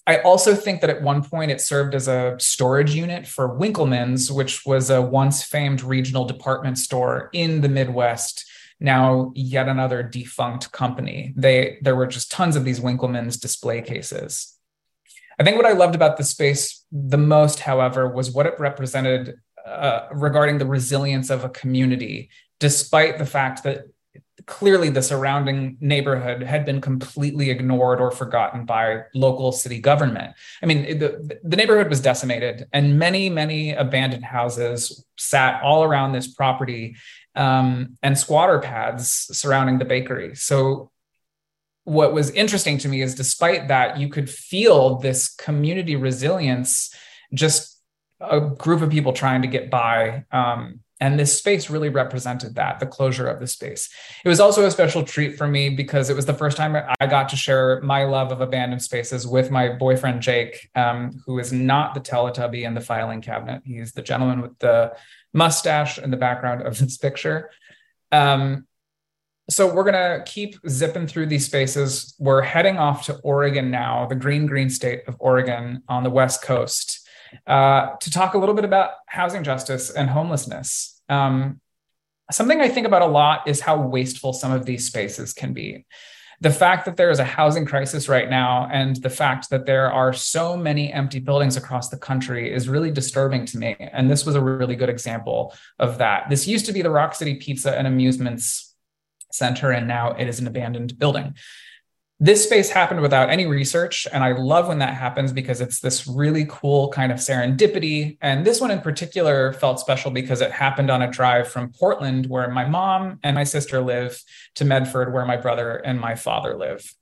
I also think that at one point it served as a storage unit for Winkelman's, which was a once famed regional department store in the Midwest. Now, yet another defunct company. They there were just tons of these Winkelman's display cases. I think what I loved about the space the most, however, was what it represented uh, regarding the resilience of a community, despite the fact that clearly the surrounding neighborhood had been completely ignored or forgotten by local city government. I mean, the, the neighborhood was decimated, and many, many abandoned houses sat all around this property um, and squatter pads surrounding the bakery. So, what was interesting to me is despite that, you could feel this community resilience, just a group of people trying to get by. Um, and this space really represented that, the closure of the space. It was also a special treat for me because it was the first time I got to share my love of abandoned spaces with my boyfriend, Jake, um, who is not the Teletubby in the filing cabinet. He's the gentleman with the mustache in the background of this picture. Um, so we're going to keep zipping through these spaces. We're heading off to Oregon now, the green, green state of Oregon on the West Coast, uh, to talk a little bit about housing justice and homelessness. Um, something I think about a lot is how wasteful some of these spaces can be. The fact that there is a housing crisis right now and the fact that there are so many empty buildings across the country is really disturbing to me. And this was a really good example of that. This used to be the Rock City Pizza and Amusements Center, and now it is an abandoned building. This space happened without any research and i love when that happens because it's this really cool kind of serendipity. And this one in particular felt special because it happened on a drive from portland where my mom and my sister live to medford where my brother and my father live.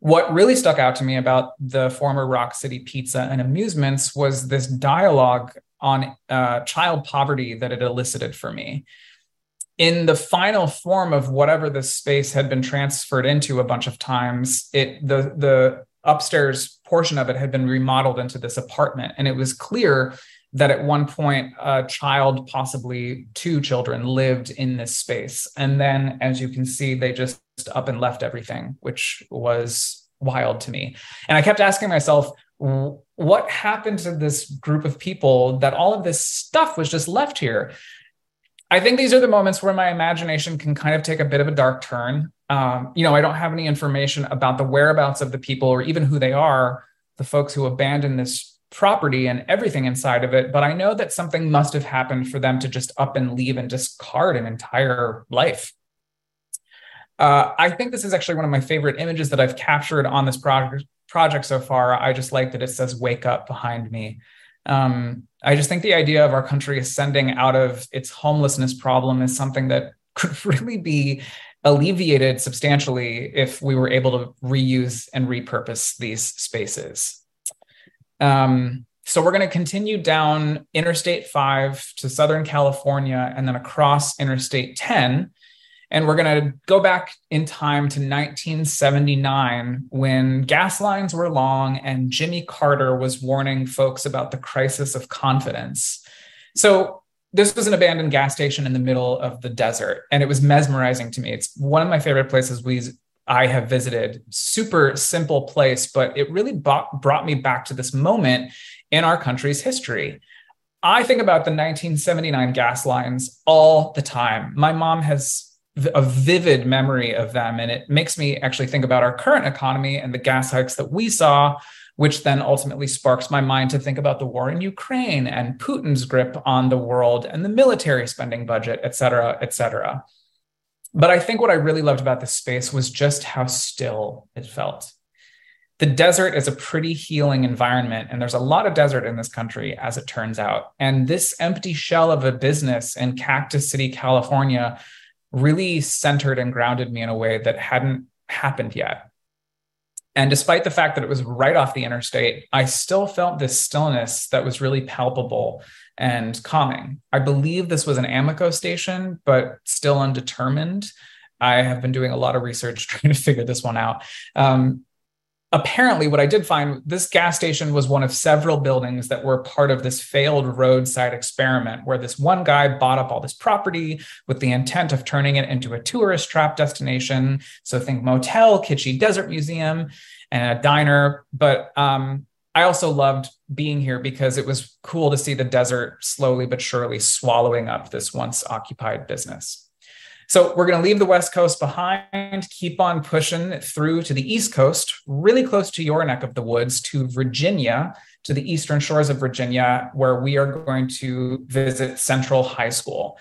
What really stuck out to me about the former rock city pizza and amusements was this dialogue on uh, child poverty that it elicited for me in the final form of whatever the space had been transferred into a bunch of times, it the the upstairs portion of it had been remodeled into this apartment, and it was clear that at one point a child, possibly two children, lived in this space, and then, as you can see, they just up and left everything, which was wild to me. And I kept asking myself, what happened to this group of people that all of this stuff was just left here? I think these are the moments where my imagination can kind of take a bit of a dark turn. Um, you know, I don't have any information about the whereabouts of the people or even who they are, the folks who abandoned this property and everything inside of it. But I know that something must have happened for them to just up and leave and discard an entire life. Uh, I think this is actually one of my favorite images that I've captured on this project project so far. I just like that it says "Wake Up" behind me. Um, I just think the idea of our country ascending out of its homelessness problem is something that could really be alleviated substantially if we were able to reuse and repurpose these spaces. Um, so we're going to continue down Interstate 5 to Southern California and then across Interstate 10. And we're going to go back in time to 1979 when gas lines were long and Jimmy Carter was warning folks about the crisis of confidence. So this was an abandoned gas station in the middle of the desert and it was mesmerizing to me. It's one of my favorite places we i have visited. Super simple place but it really brought, brought me back to this moment in our country's history. I think about the 1979 gas lines all the time. My mom has a vivid memory of them and it makes me actually think about our current economy and the gas hikes that we saw which then ultimately sparks my mind to think about the war in Ukraine and Putin's grip on the world and the military spending budget, et cetera, et cetera. But I think what I really loved about this space was just how still it felt. The desert is a pretty healing environment, and there's a lot of desert in this country, as it turns out. And this empty shell of a business in Cactus City, California, really centered and grounded me in a way that hadn't happened yet. And despite the fact that it was right off the interstate, I still felt this stillness that was really palpable and calming. I believe this was an Amoco station, but still undetermined. I have been doing a lot of research trying to figure this one out. Um, apparently, what I did find this gas station was one of several buildings that were part of this failed roadside experiment where this one guy bought up all this property with the intent of turning it into a tourist trap destination. So think motel, kitschy desert museum, and a diner. But um, I also loved being here because it was cool to see the desert slowly but surely swallowing up this once occupied business. So we're going to leave the West Coast behind, keep on pushing through to the East Coast, really close to your neck of the woods, to Virginia, to the eastern shores of Virginia, where we are going to visit Central High School.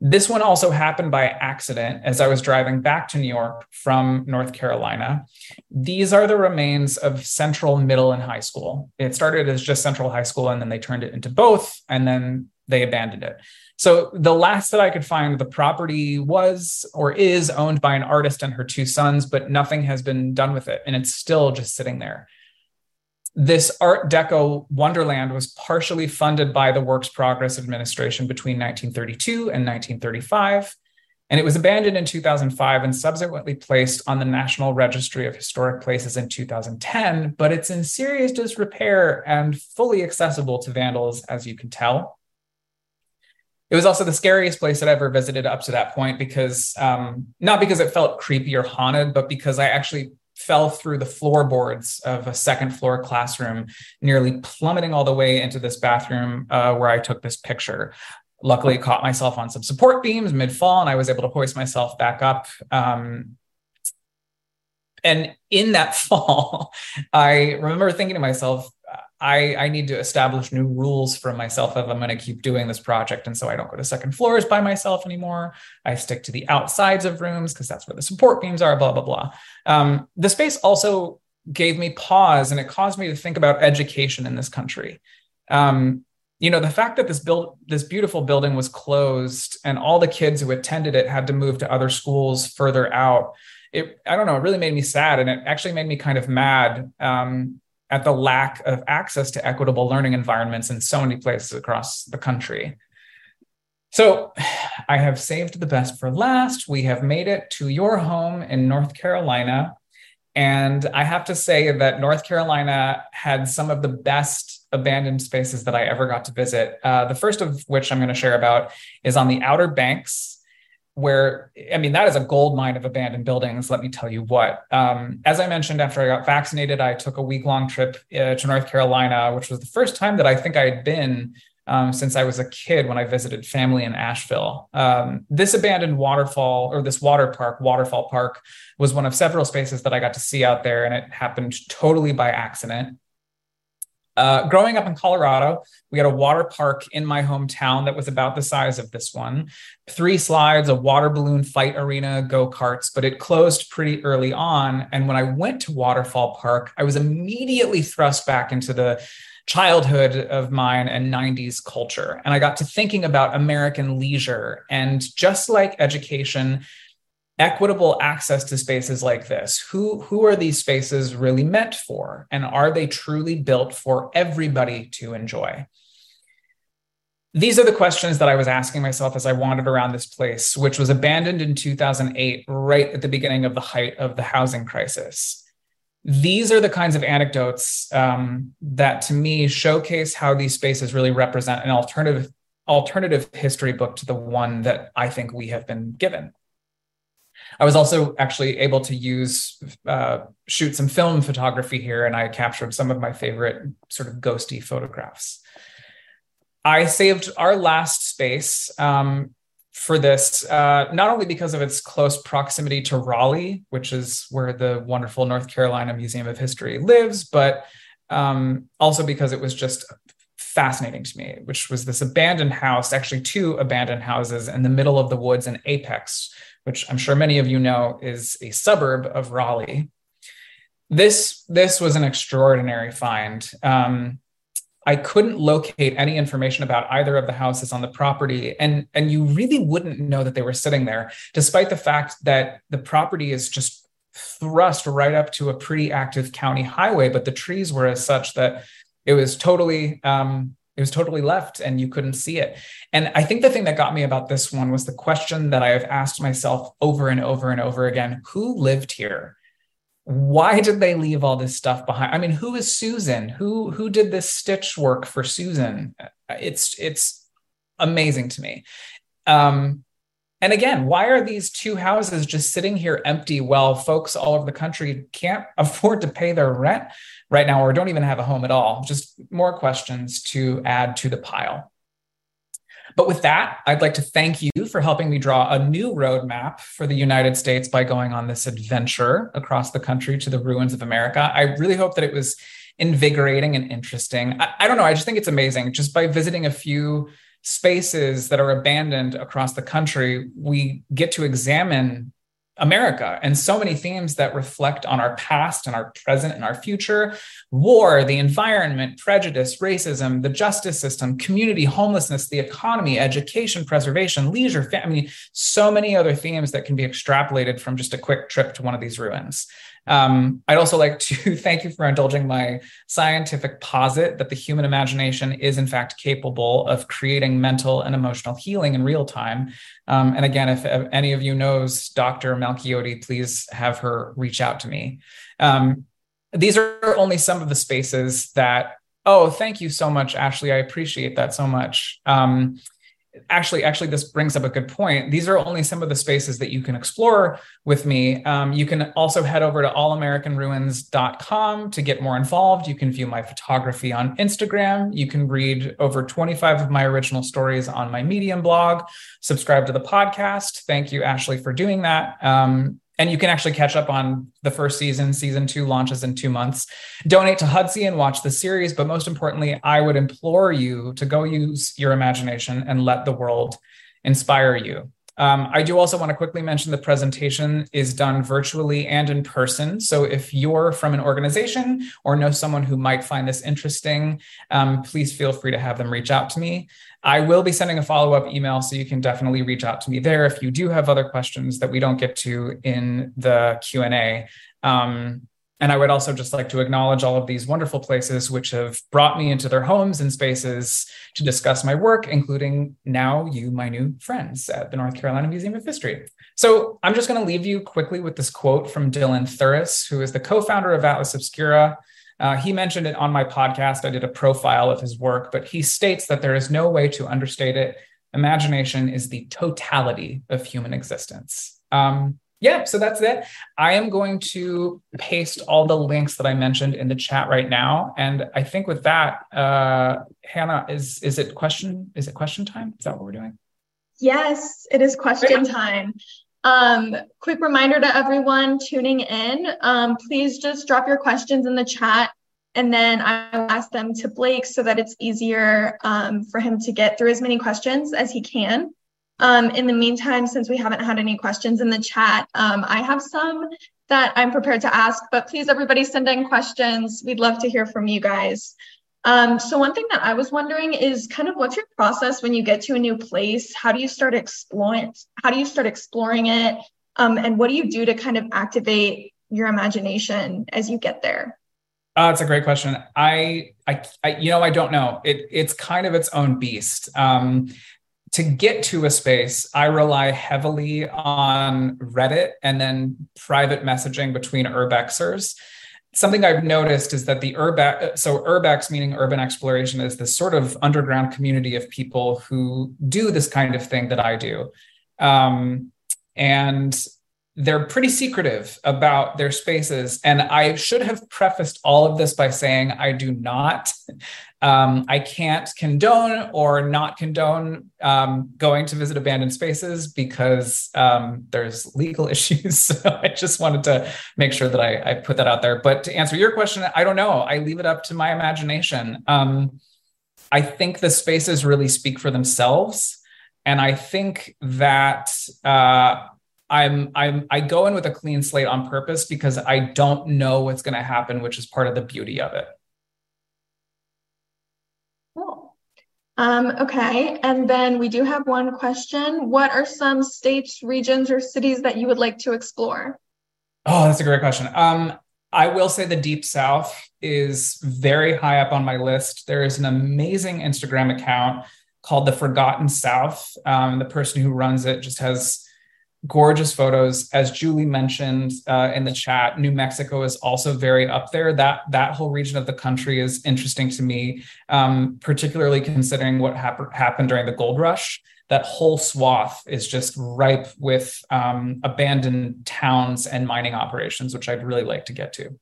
This one also happened by accident as I was driving back to New York from North Carolina. These are the remains of Central Middle and High School. It started as just Central High School, and then they turned it into both, and then they abandoned it. So the last that I could find, the property was or is owned by an artist and her two sons, but nothing has been done with it. And it's still just sitting there. This Art Deco Wonderland was partially funded by the Works Progress Administration between 1932 and 1935. And it was abandoned in 2005 and subsequently placed on the National Registry of Historic Places in 2010, but it's in serious disrepair and fully accessible to vandals, as you can tell it was also the scariest place that I ever visited up to that point because um, not because it felt creepy or haunted, but because I actually fell through the floorboards of a second floor classroom, nearly plummeting all the way into this bathroom uh, where I took this picture. Luckily, caught myself on some support beams mid fall, and I was able to hoist myself back up. Um, and in that fall, I remember thinking to myself, I, I need to establish new rules for myself if I'm going to keep doing this project. And so I don't go to second floors by myself anymore. I stick to the outsides of rooms because that's where the support beams are, blah, blah, blah. Um, the space also gave me pause and it caused me to think about education in this country. Um, you know, the fact that this build this beautiful building was closed and all the kids who attended it had to move to other schools further out. It, I don't know, it really made me sad and it actually made me kind of mad um, at the lack of access to equitable learning environments in so many places across the country. So I have saved the best for last. We have made it to your home in North Carolina. And I have to say that North Carolina had some of the best abandoned spaces that I ever got to visit. Uh, the first of which I'm going to share about is on the Outer Banks where I mean that is a gold mine of abandoned buildings. Let me tell you what. Um, as I mentioned, after I got vaccinated, I took a week long trip uh, to North Carolina, which was the first time that I think I had been um, since I was a kid when I visited family in Asheville. Um, this abandoned waterfall or this water park, Waterfall Park, was one of several spaces that I got to see out there, and it happened totally by accident. Uh, growing up in Colorado, we had a water park in my hometown that was about the size of this one. Three slides, a water balloon fight arena, go karts, but it closed pretty early on. And when I went to Waterfall Park, I was immediately thrust back into the childhood of mine and 90s culture. And I got to thinking about American leisure. And just like education, equitable access to spaces like this who who are these spaces really meant for? And are they truly built for everybody to enjoy? These are the questions that i was asking myself as i wandered around this place which was abandoned in 2008 right at the beginning of the height of the housing crisis. These are the kinds of anecdotes um, that to me showcase how these spaces really represent an alternative alternative history book to the one that i think we have been given I was also actually able to use uh, shoot some film photography here, and I captured some of my favorite sort of ghosty photographs. I saved our last space um, for this, uh, not only because of its close proximity to Raleigh, which is where the wonderful North Carolina Museum of History lives, but um, also because it was just fascinating to me, which was this abandoned house, actually two abandoned houses in the middle of the woods in Apex, which I'm sure many of you know is a suburb of Raleigh. This, this was an extraordinary find. Um, I couldn't locate any information about either of the houses on the property. And, and you really wouldn't know that they were sitting there, despite the fact that the property is just thrust right up to a pretty active county highway. But the trees were as such that it was totally um, it was totally left and you couldn't see it. And I think the thing that got me about this one was the question that I have asked myself over and over and over again who lived here? Why did they leave all this stuff behind? I mean, who is Susan? Who who did this stitch work for Susan? It's it's amazing to me. Um, and again, why are these two houses just sitting here empty while folks all over the country can't afford to pay their rent right now or don't even have a home at all? Just more questions to add to the pile. But with that, I'd like to thank you for helping me draw a new roadmap for the United States by going on this adventure across the country to the ruins of America. I really hope that it was invigorating and interesting. I, I don't know. I just think it's amazing. Just by visiting a few spaces that are abandoned across the country, we get to examine America and so many themes that reflect on our past and our present and our future war, the environment, prejudice, racism, the justice system, community, homelessness, the economy, education, preservation, leisure, family, so many other themes that can be extrapolated from just a quick trip to one of these ruins. Um, I'd also like to thank you for indulging my scientific posit that the human imagination is, in fact, capable of creating mental and emotional healing in real time. Um, and again, if, if, any of you knows Dr. Malchiodi, please have her reach out to me. Um, these are only some of the spaces that Oh, thank you so much, Ashley. I appreciate that so much. Actually actually this brings up a good point. These are only some of the spaces that you can explore with me. Um, you can also head over to allamericanruins.com to get more involved. You can view my photography on instagram. You can read over 25 of my original stories on my medium blog. Subscribe to the podcast. Thank you ashley for doing that. Um, and you can actually catch up on the first season. Season two launches in two months. Donate to Hudsy and watch the series. But most importantly, I would implore you to go use your imagination and let the world inspire you. Um, I do also want to quickly mention the presentation is done virtually and in person. So if you're from an organization or know someone who might find this interesting, um, please feel free to have them reach out to me. I will be sending a follow up email, so you can definitely reach out to me there if you do have other questions that we don't get to in the Q and A. Um, and I would also just like to acknowledge all of these wonderful places which have brought me into their homes and spaces to discuss my work, including now you, my new friends at the North Carolina Museum of History. So I'm just going to leave you quickly with this quote from Dylan Thuras, who is the co founder of Atlas Obscura. Uh, he mentioned it on my podcast. I did a profile of his work, but he states that there is no way to understate it. Imagination is the totality of human existence. Um, yeah, so that's it. I am going to paste all the links that I mentioned in the chat right now, and I think with that, uh, Hannah, is is it question is it question time? Is that what we're doing? Yes, it is question time. Um, quick reminder to everyone tuning in, um, please just drop your questions in the chat and then I will ask them to Blake so that it's easier um, for him to get through as many questions as he can. Um, in the meantime, since we haven't had any questions in the chat, um, I have some that I'm prepared to ask, but please, everybody, send in questions. We'd love to hear from you guys. Um, so one thing that I was wondering is kind of what's your process when you get to a new place? How do you start exploring? How do you start exploring it? Um, and what do you do to kind of activate your imagination as you get there? Uh, it's a great question. I, I, I, you know, I don't know. It, it's kind of its own beast. Um, to get to a space, I rely heavily on Reddit and then private messaging between urbexers. Something I've noticed is that the urbex, so urbex meaning urban exploration, is this sort of underground community of people who do this kind of thing that I do. Um, and they're pretty secretive about their spaces. And I should have prefaced all of this by saying I do not, um, I can't condone or not condone um, going to visit abandoned spaces because um, there's legal issues. So I just wanted to make sure that I, I, put that out there. But to answer your question, I don't know. I leave it up to my imagination. Um, I think the spaces really speak for themselves. And I think that uh, I'm I'm I go in with a clean slate on purpose because I don't know what's going to happen, which is part of the beauty of it. Cool. Um, okay, and then we do have one question. What are some states, regions, or cities that you would like to explore? Oh, that's a great question. Um, I will say the Deep South is very high up on my list. There is an amazing Instagram account called The Forgotten South. Um, the person who runs it just has gorgeous photos. As Julie mentioned uh, in the chat, New Mexico is also very up there. That that whole region of the country is interesting to me, um, particularly considering what hap- happened during the gold rush. That whole swath is just ripe with um, abandoned towns and mining operations, which I'd really like to get to.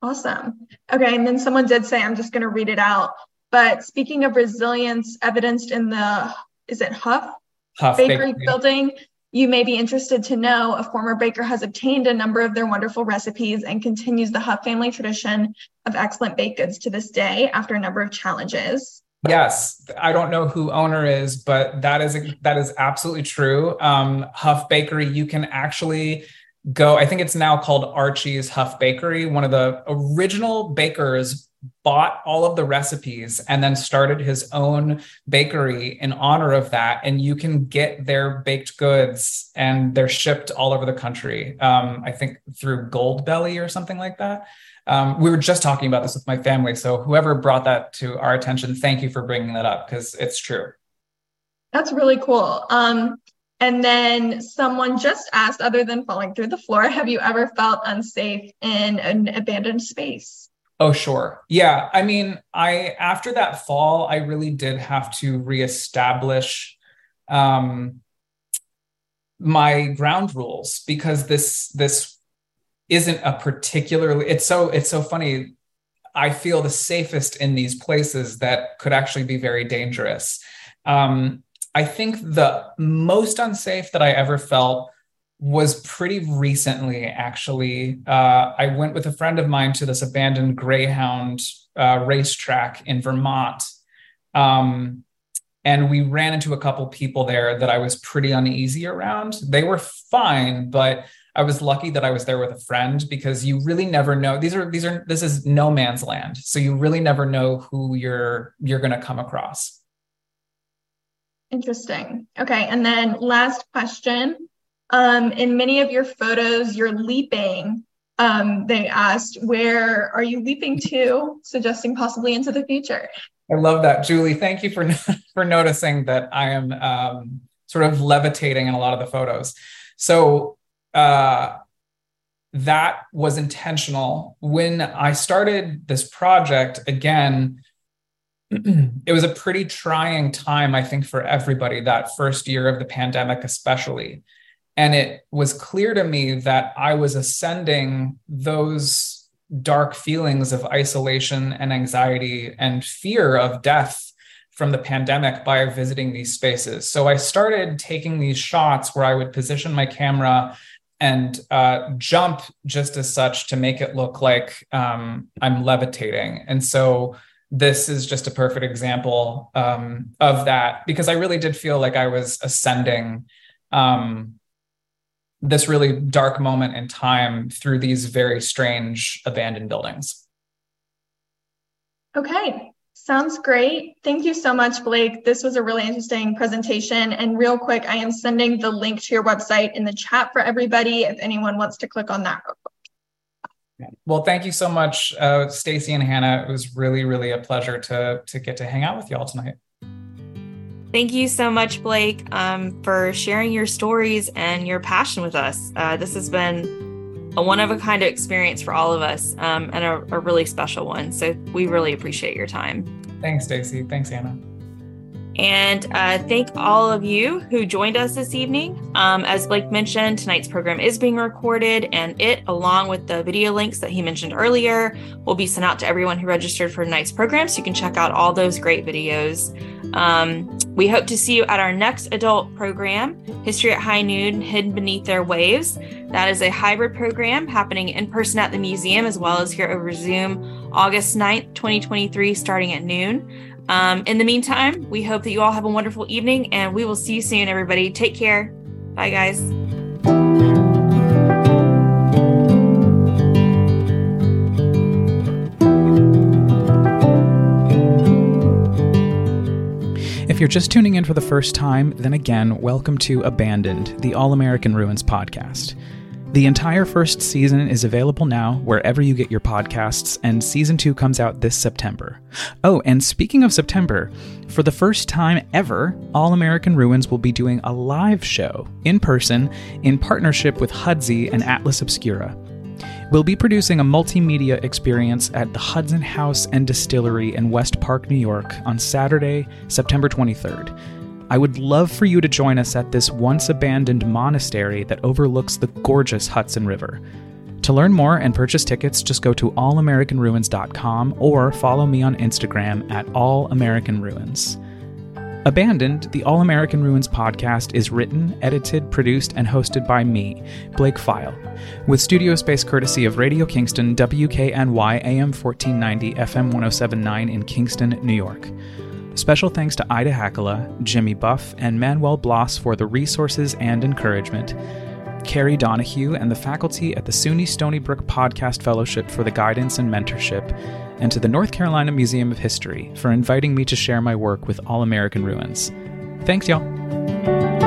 Awesome. Okay, and then someone did say, I'm just going to read it out. But speaking of resilience evidenced in the, is it Huff? Huff Bakery, Bakery. building, you may be interested to know a former baker has obtained a number of their wonderful recipes and continues the Huff family tradition of excellent baked goods to this day after a number of challenges. Yes, I don't know who owner is, but that is that is absolutely true. Um, Huff Bakery, you can actually go. I think it's now called Archie's Huff Bakery. One of the original bakers bought all of the recipes and then started his own bakery in honor of that. And you can get their baked goods and they're shipped all over the country. Um, I think through Goldbelly or something like that. Um, we were just talking about this with my family. So whoever brought that to our attention, thank you for bringing that up because it's true. That's really cool. Um, and then someone just asked, other than falling through the floor, have you ever felt unsafe in an abandoned space? Oh, sure. Yeah. I mean, I after that fall, I really did have to reestablish um my ground rules because this this isn't a particularly it's so it's so funny. I feel the safest in these places that could actually be very dangerous. Um, I think the most unsafe that I ever felt was pretty recently, actually. Uh, I went with a friend of mine to this abandoned Greyhound uh, racetrack in Vermont. Um, and we ran into a couple people there that I was pretty uneasy around. They were fine, but I was lucky that I was there with a friend because you really never know. These are these are this is no man's land, so you really never know who you're you're going to come across. Interesting. Okay, and then last question. Um, in many of your photos, you're leaping. Um, they asked, where are you leaping to, suggesting possibly into the future? I love that, Julie. Thank you for for noticing that I am um, sort of levitating in a lot of the photos. So uh, that was intentional. When I started this project, again, it was a pretty trying time, I think, for everybody that first year of the pandemic, especially. And it was clear to me that I was ascending those dark feelings of isolation and anxiety and fear of death from the pandemic by visiting these spaces. So I started taking these shots where I would position my camera and uh, jump just as such to make it look like um, I'm levitating. And so this is just a perfect example um, of that because I really did feel like I was ascending um, this really dark moment in time through these very strange abandoned buildings. Okay, sounds great. Thank you so much, Blake. This was a really interesting presentation. And real quick, I am sending the link to your website in the chat for everybody if anyone wants to click on that. Well, thank you so much, uh, Stacy and Hannah. It was really, really a pleasure to to get to hang out with y'all tonight. Thank you so much, Blake, um, for sharing your stories and your passion with us. Uh, this has been a one of a kind of experience for all of us um, and a, a really special one. So we really appreciate your time. Thanks, Stacy. Thanks, Hannah. And uh, thank all of you who joined us this evening. Um, as Blake mentioned, tonight's program is being recorded, and it, along with the video links that he mentioned earlier, will be sent out to everyone who registered for tonight's program. So you can check out all those great videos. Um, we hope to see you at our next adult program, History at High Noon Hidden Beneath Their Waves. That is a hybrid program happening in person at the museum as well as here over Zoom August 9th, 2023, starting at noon. Um, in the meantime, we hope that you all have a wonderful evening and we will see you soon, everybody. Take care. Bye, guys. If you're just tuning in for the first time, then again, welcome to Abandoned, the All American Ruins podcast. The entire first season is available now wherever you get your podcasts, and season two comes out this September. Oh, and speaking of September, for the first time ever, All American Ruins will be doing a live show in person in partnership with Hudsy and Atlas Obscura. We'll be producing a multimedia experience at the Hudson House and Distillery in West Park, New York on Saturday, September 23rd. I would love for you to join us at this once abandoned monastery that overlooks the gorgeous Hudson River. To learn more and purchase tickets, just go to allamericanruins.com or follow me on Instagram at allamericanruins. Abandoned, the All American Ruins podcast is written, edited, produced, and hosted by me, Blake Pfeil, with studio space courtesy of Radio Kingston, WKNY AM 1490, FM 1079 in Kingston, New York. Special thanks to Ida Hakala, Jimmy Buff, and Manuel Blas for the resources and encouragement. Carrie Donahue and the faculty at the SUNY Stony Brook Podcast Fellowship for the guidance and mentorship, and to the North Carolina Museum of History for inviting me to share my work with All American Ruins. Thanks, y'all.